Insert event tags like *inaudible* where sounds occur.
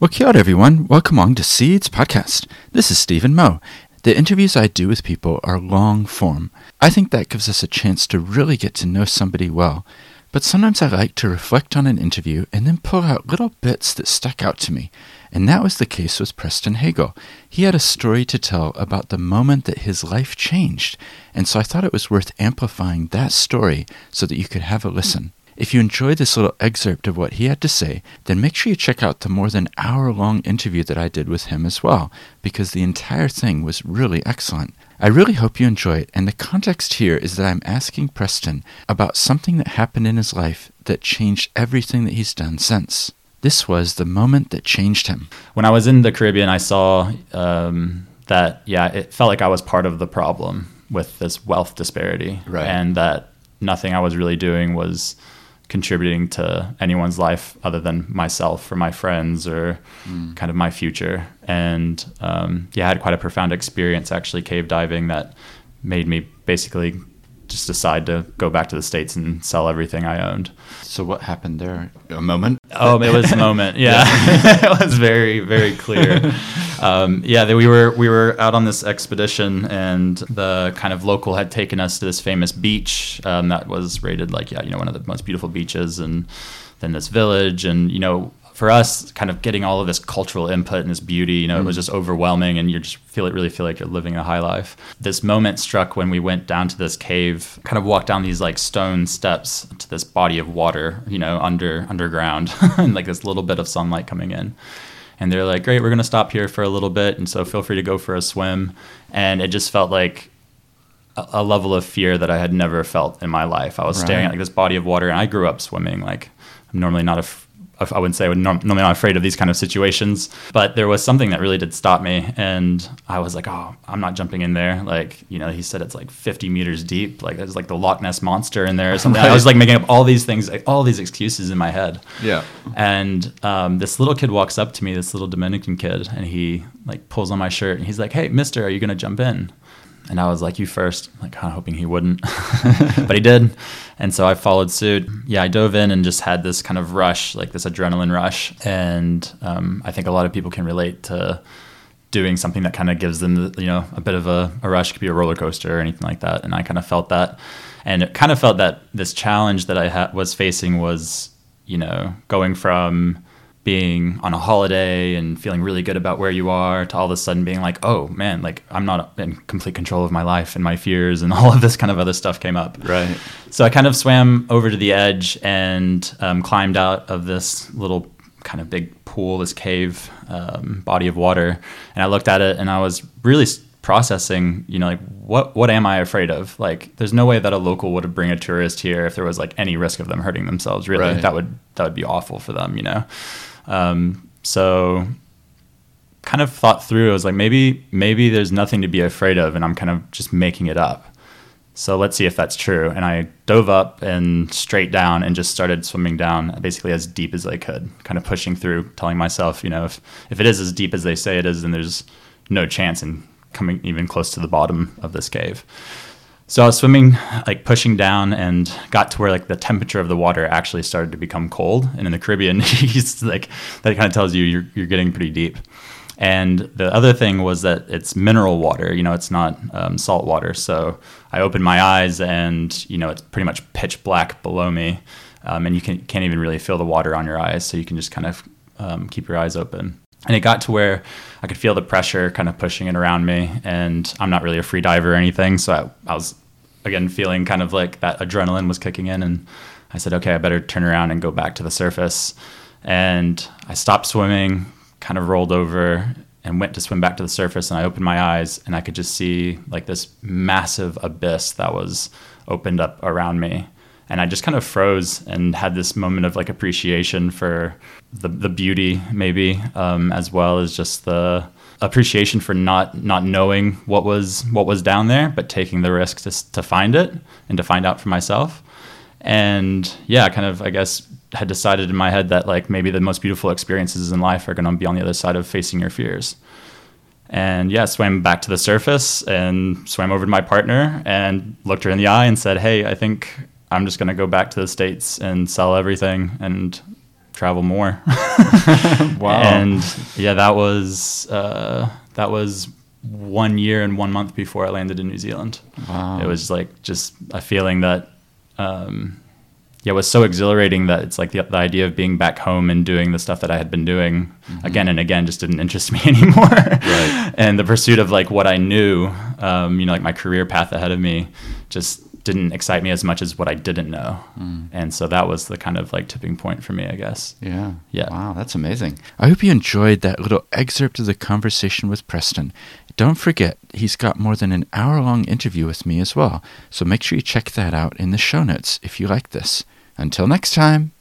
Well, kia ora, everyone. Welcome along to Seeds Podcast. This is Stephen Moe. The interviews I do with people are long form. I think that gives us a chance to really get to know somebody well. But sometimes I like to reflect on an interview and then pull out little bits that stuck out to me. And that was the case with Preston Hagel. He had a story to tell about the moment that his life changed. And so I thought it was worth amplifying that story so that you could have a listen. If you enjoyed this little excerpt of what he had to say, then make sure you check out the more than hour long interview that I did with him as well, because the entire thing was really excellent. I really hope you enjoy it, and the context here is that I'm asking Preston about something that happened in his life that changed everything that he's done since. This was the moment that changed him. When I was in the Caribbean, I saw um, that, yeah, it felt like I was part of the problem with this wealth disparity. Right. And that nothing I was really doing was contributing to anyone's life other than myself or my friends or mm. kind of my future. And um, yeah, I had quite a profound experience actually cave diving that made me basically just decide to go back to the states and sell everything I owned. So what happened there? A moment? Oh, it was a moment. *laughs* Yeah, *laughs* it was very very clear. *laughs* Um, yeah, we were we were out on this expedition, and the kind of local had taken us to this famous beach um, that was rated like yeah, you know, one of the most beautiful beaches, and then this village, and you know, for us, kind of getting all of this cultural input and this beauty, you know, mm. it was mm. just overwhelming, and you just feel it really feel like you're living a high life. This moment struck when we went down to this cave, kind of walked down these like stone steps to this body of water, you know, under underground, *laughs* and like this little bit of sunlight coming in. And they're like, "Great, we're gonna stop here for a little bit, and so feel free to go for a swim." And it just felt like a, level of fear that I had never felt in my life. I was right. staring at like this body of water, and I grew up swimming. Like I'm normally not a I wouldn't say I would normally not afraid of these kind of situations, but there was something that really did stop me, and I was like, "Oh, I'm not jumping in there." Like, you know, he said it's like 50 meters deep, like there's like the Loch Ness monster in there or something. Right. I was like making up all these things, all these excuses in my head. Yeah. And um, this little kid walks up to me, this little Dominican kid, and he like pulls on my shirt, and he's like, "Hey, Mister, are you gonna jump in?" And I was like, you first, like kind of hoping he wouldn't, *laughs* but he did. And so I followed suit. Yeah, I dove in and just had this kind of rush, like this adrenaline rush. And um, I think a lot of people can relate to doing something that kind of gives them, you know, a bit of a, a rush. It could be a roller coaster or anything like that. And I kind of felt that. And it kind of felt that this challenge that I ha- was facing was, you know, going from being on a holiday and feeling really good about where you are to all of a sudden being like, oh man, like I'm not in complete control of my life and my fears and *laughs* all of this kind of other stuff came up. Right. So I kind of swam over to the edge and um, climbed out of this little kind of big pool, this cave um, body of water, and I looked at it and I was really processing you know like what what am i afraid of like there's no way that a local would bring a tourist here if there was like any risk of them hurting themselves really right. that would that would be awful for them you know um, so kind of thought through. I was like, maybe maybe there's nothing to be afraid of, and I'm kind of just making it up. So let's see if that's true. And I dove up and straight down and just started swimming down basically as deep as I could, kind of pushing through, telling myself, you know, if, if it is as deep as they say it is, then there's no chance in coming even close to the bottom of this cave. So I was swimming, like pushing down, and got to where like the temperature of the water actually started to become cold. And in the Caribbean, *laughs* like that kind of tells you you're you're getting pretty deep. And the other thing was that it's mineral water. You know, it's not um, salt water. So I opened my eyes, and you know, it's pretty much pitch black below me, um, and you can, can't even really feel the water on your eyes. So you can just kind of um, keep your eyes open and it got to where I could feel the pressure kind of pushing it around me. And I'm not really a free diver or anything, so I, I, was again feeling kind of like that adrenaline was kicking in, and I said, okay, I better turn around and go back to the surface. And I stopped swimming, kind of rolled over, and went to swim back to the surface. And I opened my eyes, and I could just see like this massive abyss that was opened up around me and I just kind of froze and had this moment of like appreciation for the the beauty maybe um, as well as just the appreciation for not not knowing what was what was down there but taking the risk to to find it and to find out for myself. And yeah kind of I guess had decided in my head that like maybe the most beautiful experiences in life are going to be on the other side of facing your fears. And yeah, swam back to the surface and swam over to my partner and looked her in the eye and said, "Hey, I think I'm just going to go back to the states and sell everything and travel more. *laughs* Wow. And yeah, that was uh, that was one year and one month before I landed in New Zealand. Wow. It was like just a feeling that, um, yeah, was so exhilarating that it's like the, the idea of being back home and doing the stuff that I had been doing again and again just didn't interest *laughs* me anymore. Right. and the pursuit of like what I knew, um, you know, like my career path ahead of me, just didn't excite me as much as what I didn't know. Hmm. And so that was the kind of like tipping point for me, I guess. Yeah. Yeah. Wow, that's amazing. I hope you enjoyed that little excerpt of the conversation with Preston. Don't forget, he's got more than an hour long interview with me as well. So make sure you check that out in the show notes if you like this. Until next time.